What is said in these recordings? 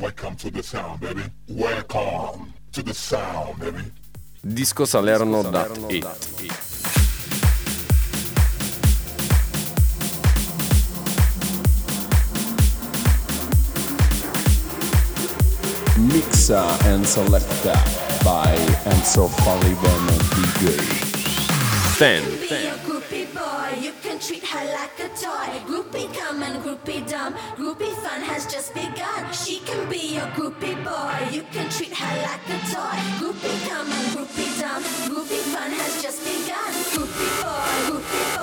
Welcome to the sound, baby. Welcome to the sound, baby. Disco Salerno Salerno.it. Mixa and Selecta by Enzo Falivene DJ. 10. Ten. Groupie boy, you can treat her like a toy. Groupie come groupie dumb. Groupie fun has just begun can be your groupie boy. You can treat her like a toy. Groupie come and groupie dumb. Groupie fun has just begun. Groupie boy, groupie boy.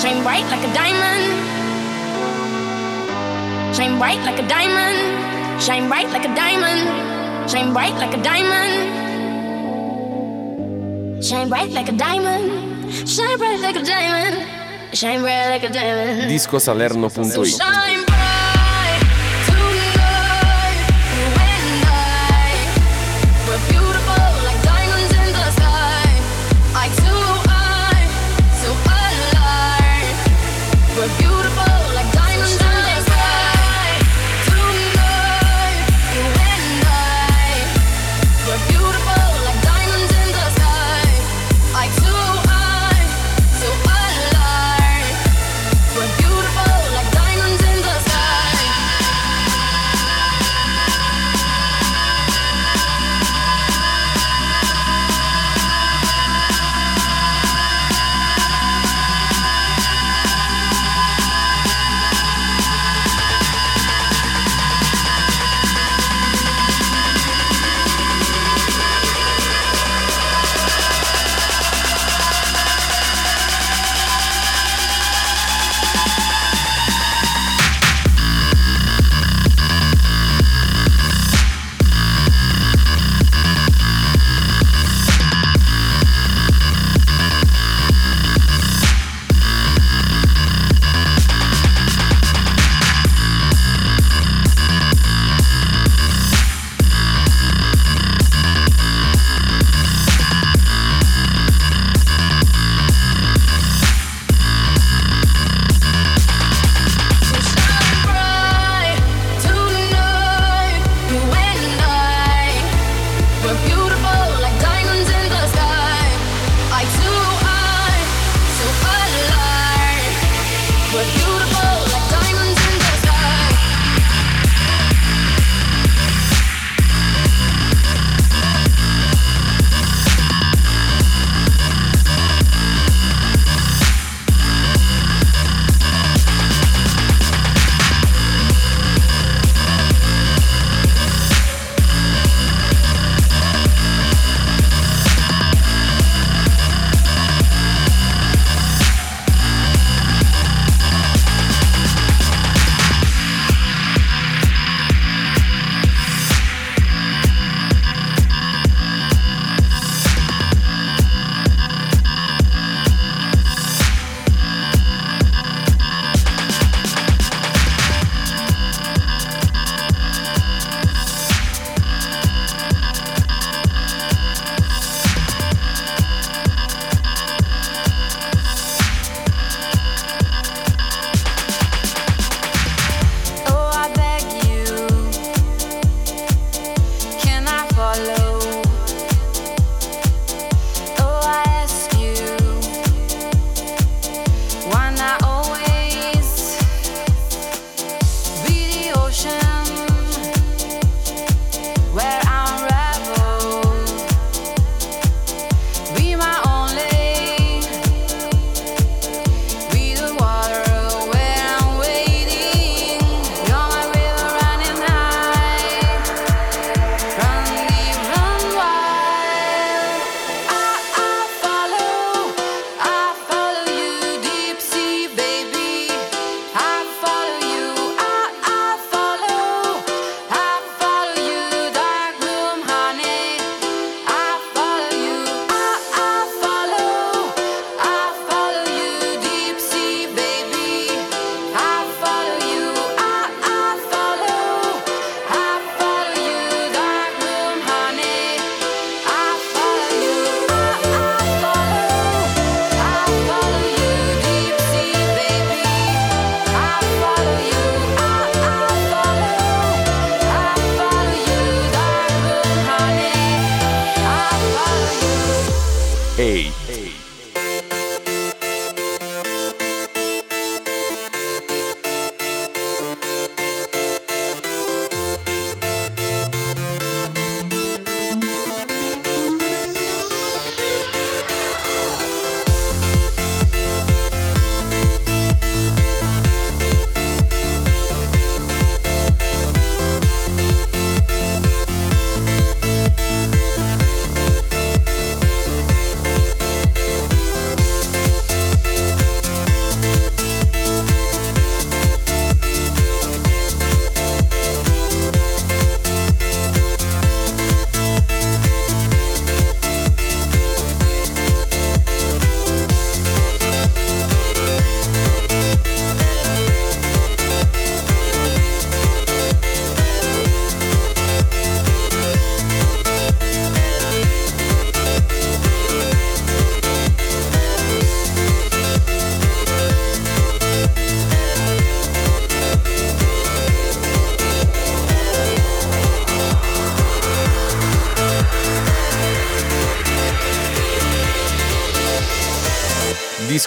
Shine bright like a diamond. Shine bright like a diamond. Shine bright like a diamond. Shine bright like a diamond. Shine bright like a diamond. Shine bright like a diamond. Shine bright like a diamond. Discosalerno.it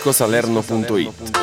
discosalerno.it.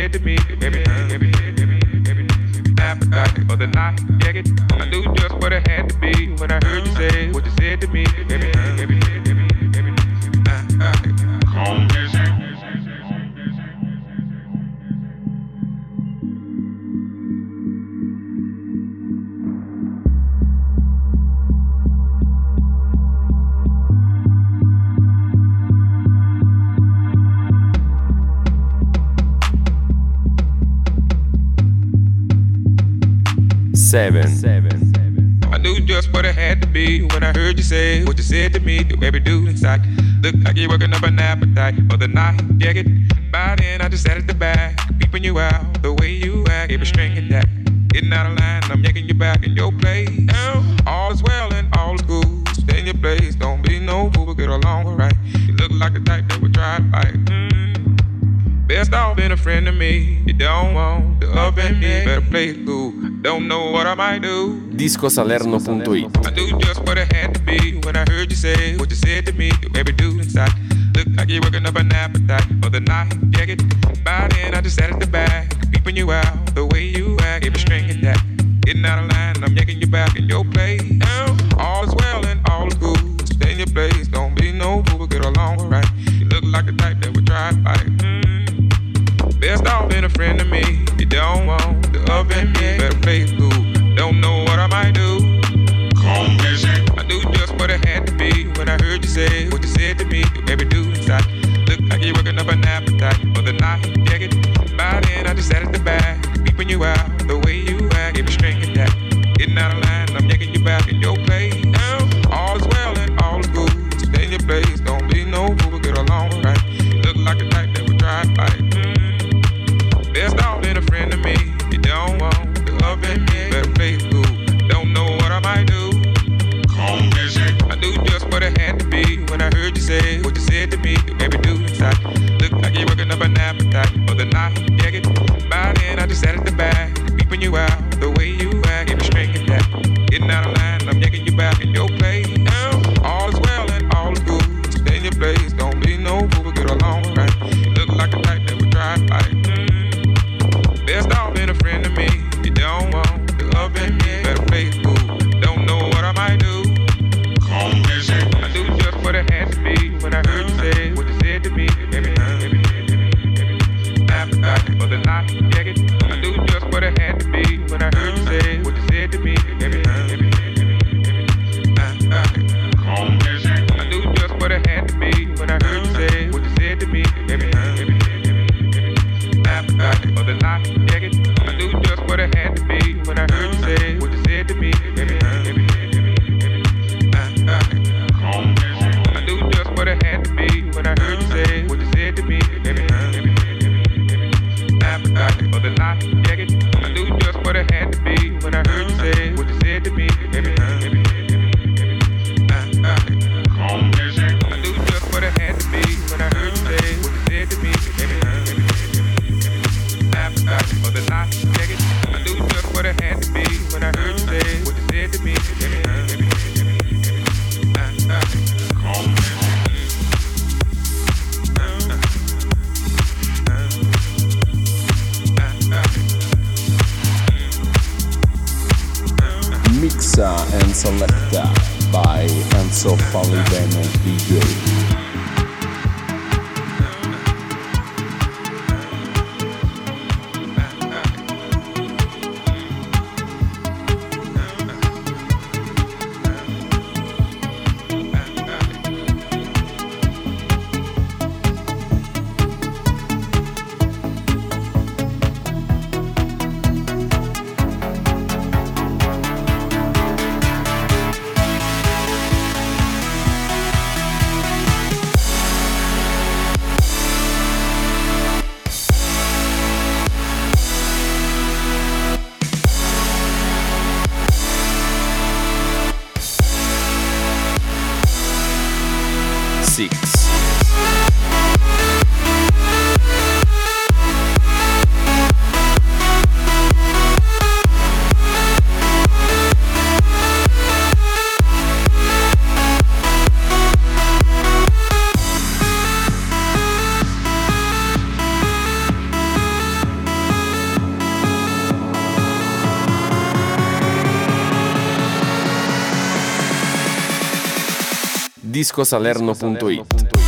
said to me, time every time everything, everything, everything, everything, everything, everything, Discosalerno.it I do just what it had to be when I heard you say what you said to me. Baby inside. Look like you're working up an appetite for the night. Yeah, get by then. I just the Bye. discosalerno.it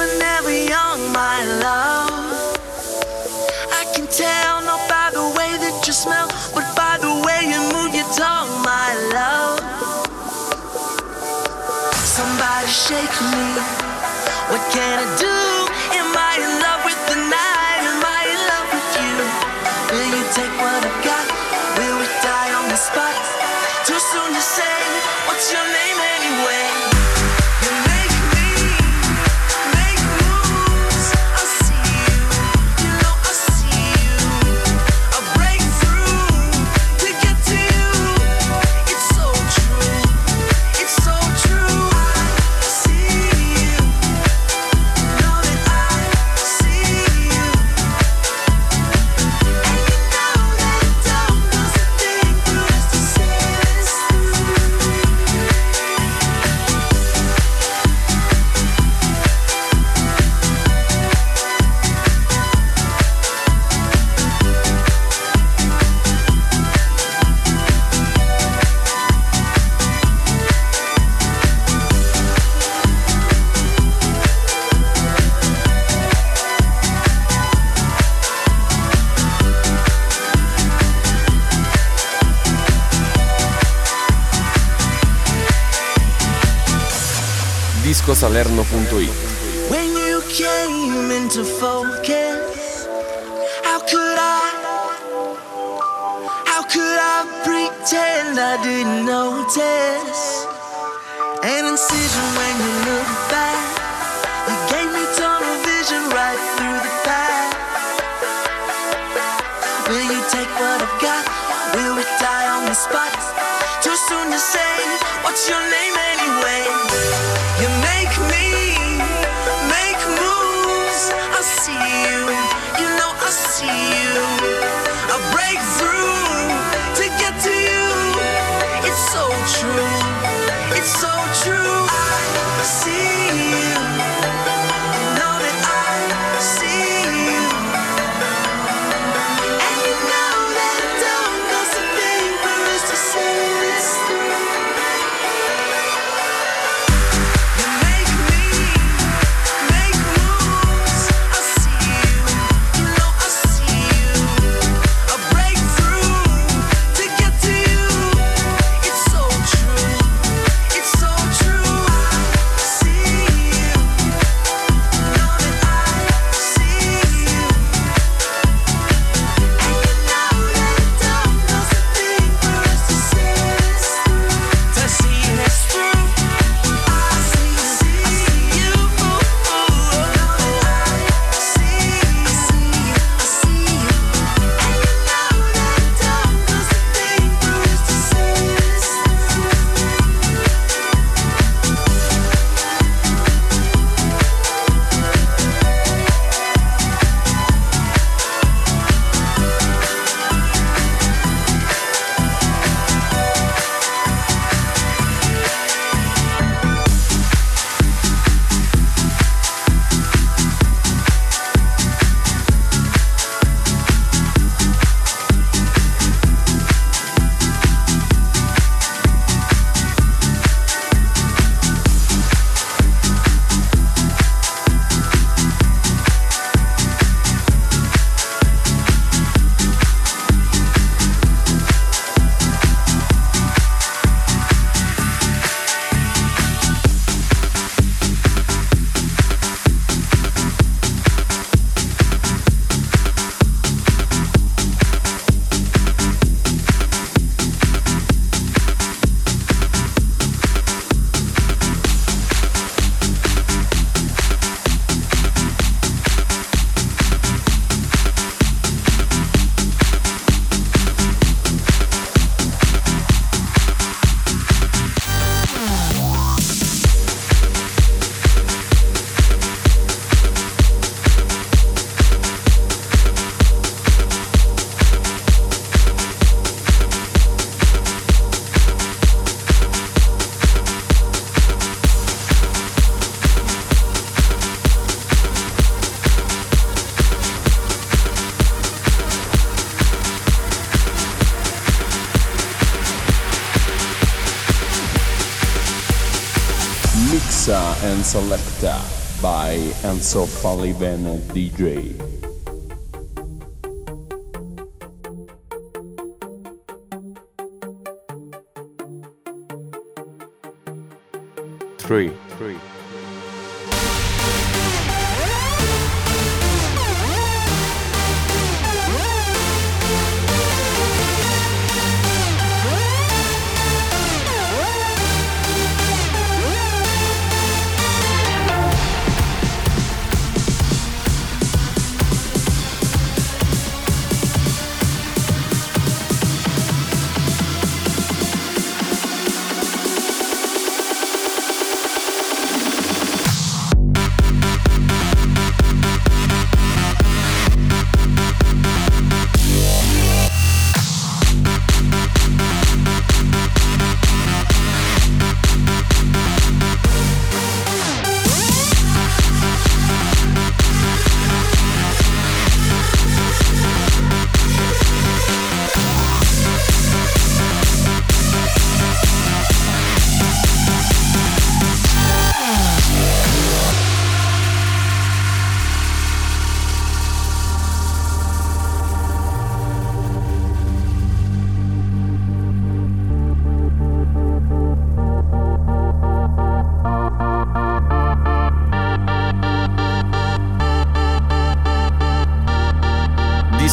were never young, my love. I can tell not by the way that you smell, but by the way you move your tongue, my love. Somebody shake me. What can I do? Am I in love with the night? Am I in love with you? Will you take one? salerno.it When you came into focus, how could I? How could I pretend I didn't notice? An incision when you look back, you gave me tunnel vision right through the path. Will you take what I've got? Will we die on the spot? Too soon to say. What's your name Mixa and Selecta by Enzo Falivene DJ. Three.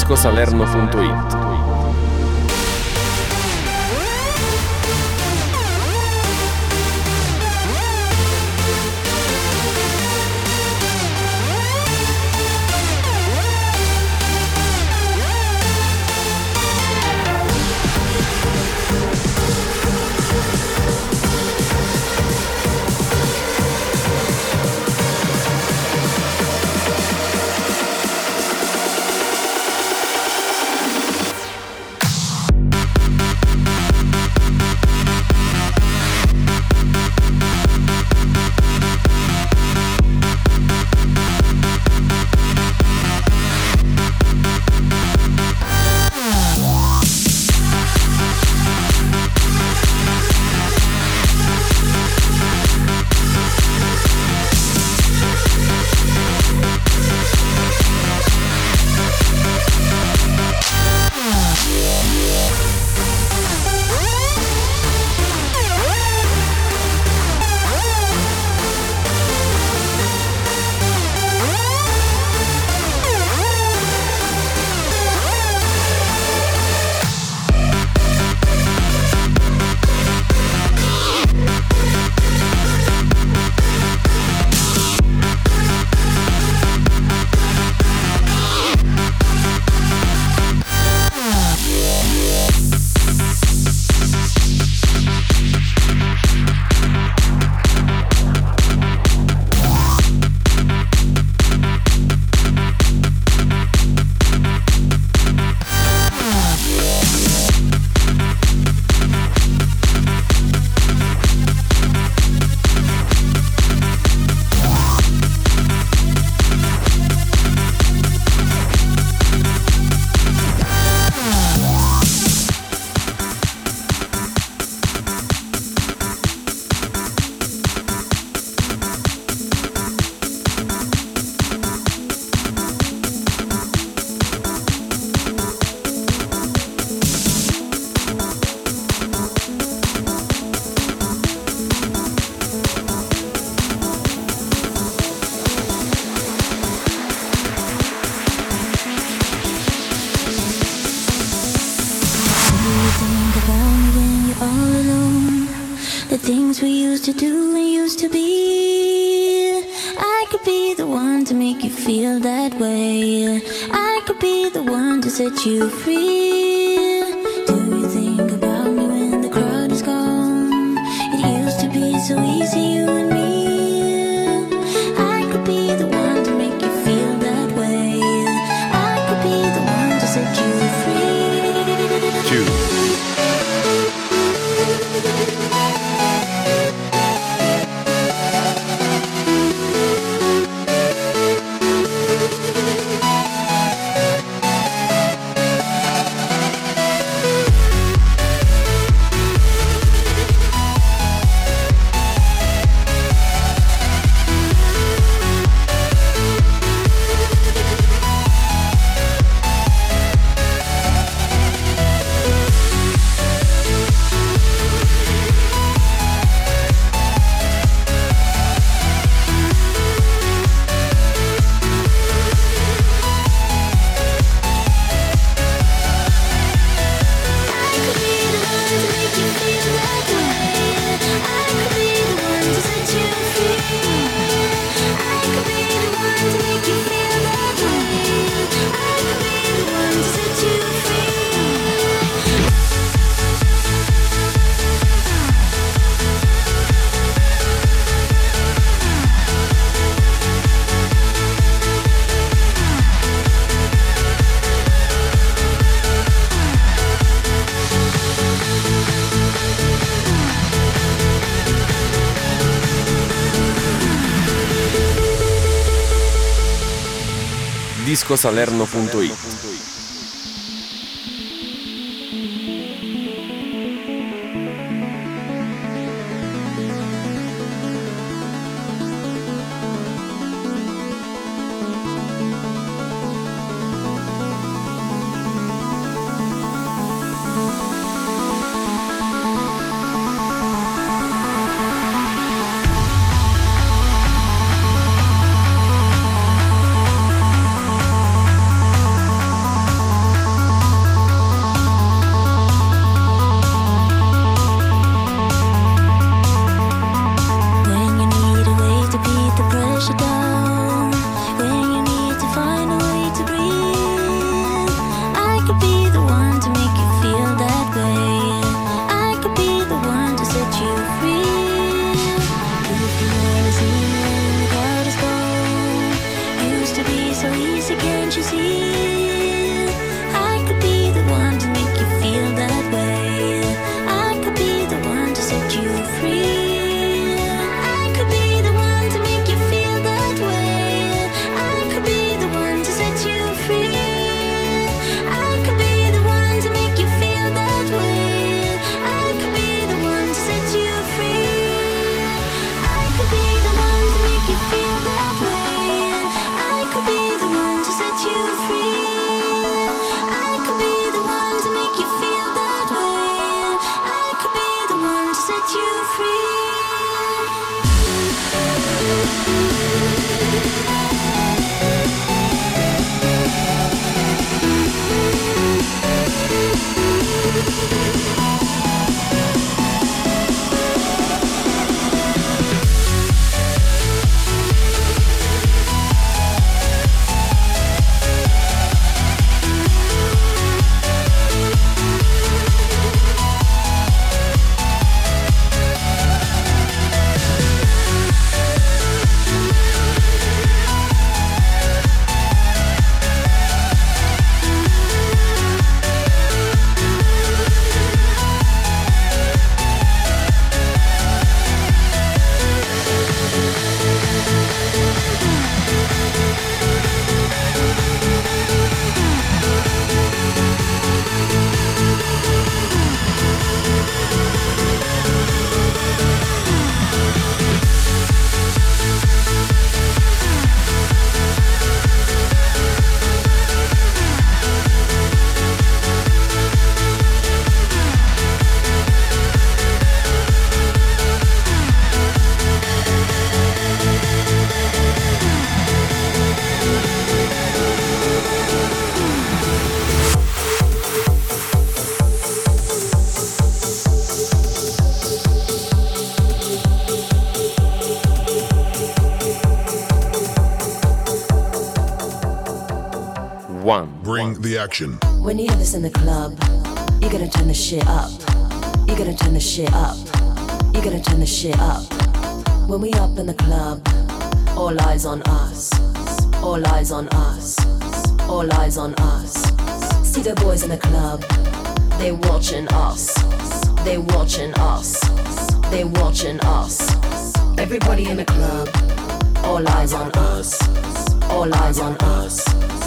discosalerno.it you free. discosalerno.it action. When you have this in the club, you're gonna turn the shit up. You're gonna turn the shit up. You're gonna turn the shit up. When we up in the club, all eyes on us. All eyes on us. All eyes on us. See the boys in the club, they watching us. They watching us. They watching us. Everybody in the club, all eyes on us. All eyes on us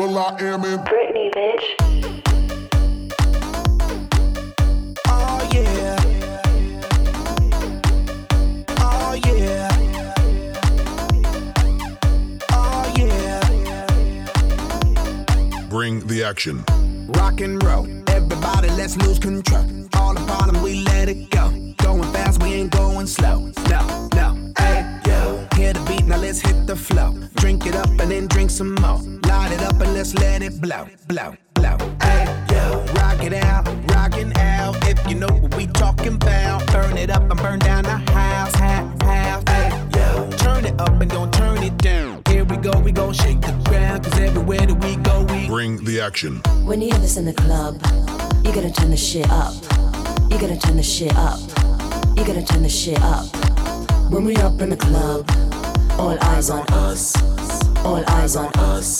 with will.i.am in Britney, bitch. Oh yeah. Oh yeah. Oh yeah. Bring the action. Rock and roll. Everybody, let's lose control. All the bottom, we let it go. Going fast, we ain't going slow. No, no. Hey, yo. Hear the beat, now let's hit the flow. Drink it up and then drink some more. Light it up and let's let it blow, blow, blow. Hey, yo, rock it out, rockin' out. If you know what we talking about, burn it up and burn down the house, house, house. Hey, yo, turn it up and don't turn it down. Here we go, we gon' shake the ground, cause everywhere that we go we bring the action. When you have this in the club, you gotta turn the shit up. You gotta turn the shit up. You gotta turn the shit up. When we up in the club, all eyes on us. All eyes on us.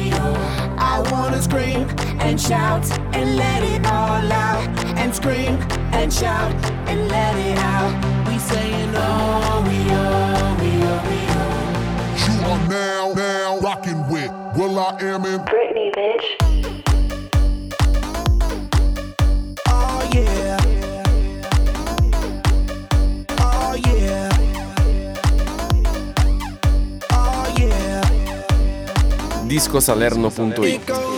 I wanna scream and shout and let it all out. And scream and shout and let it out. We saying oh, we oh, we oh, we oh. You are now, now rocking with will.i.am in Britney, bitch. Oh yeah. Oh yeah. Oh yeah. Discosalerno.it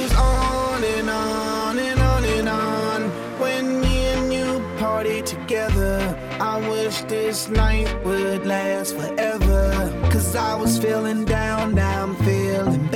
this night would last forever. Cause I was feeling down, now I'm feeling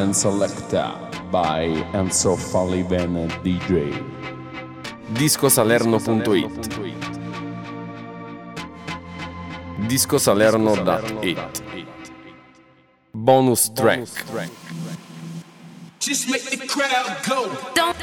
and Selecta by Enzo Falliven DJ. Discosalerno.it Discosalerno.it Bonus track. Just make the crowd go. Don't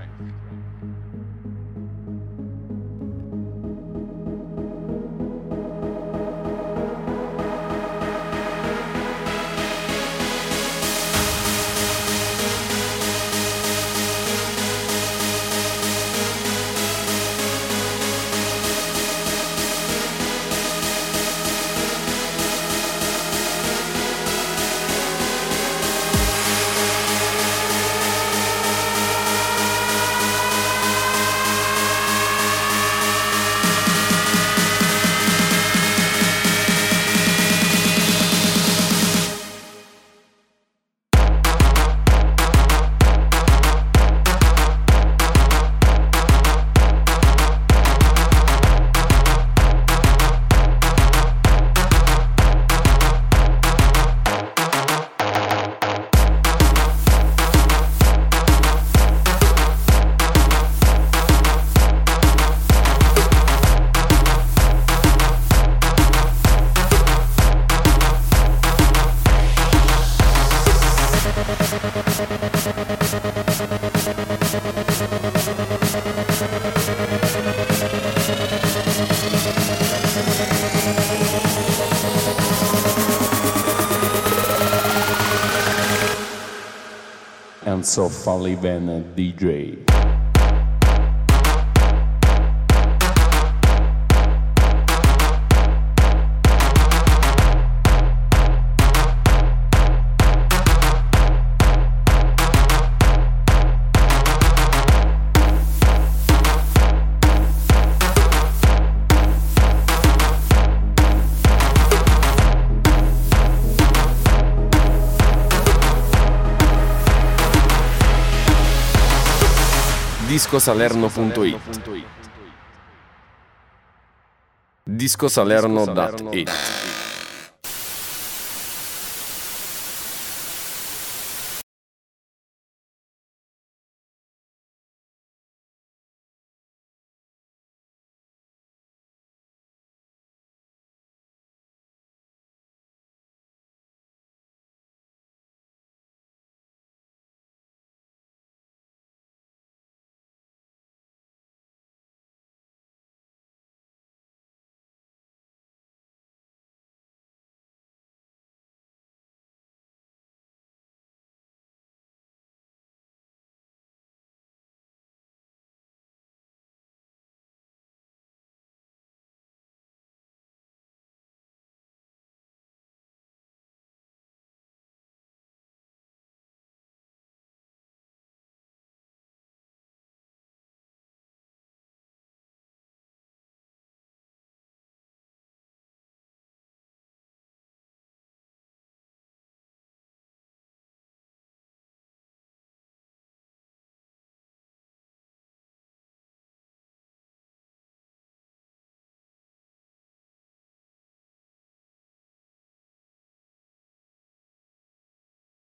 strength. Enzo Falivene DJ. discosalerno.it discosalerno.it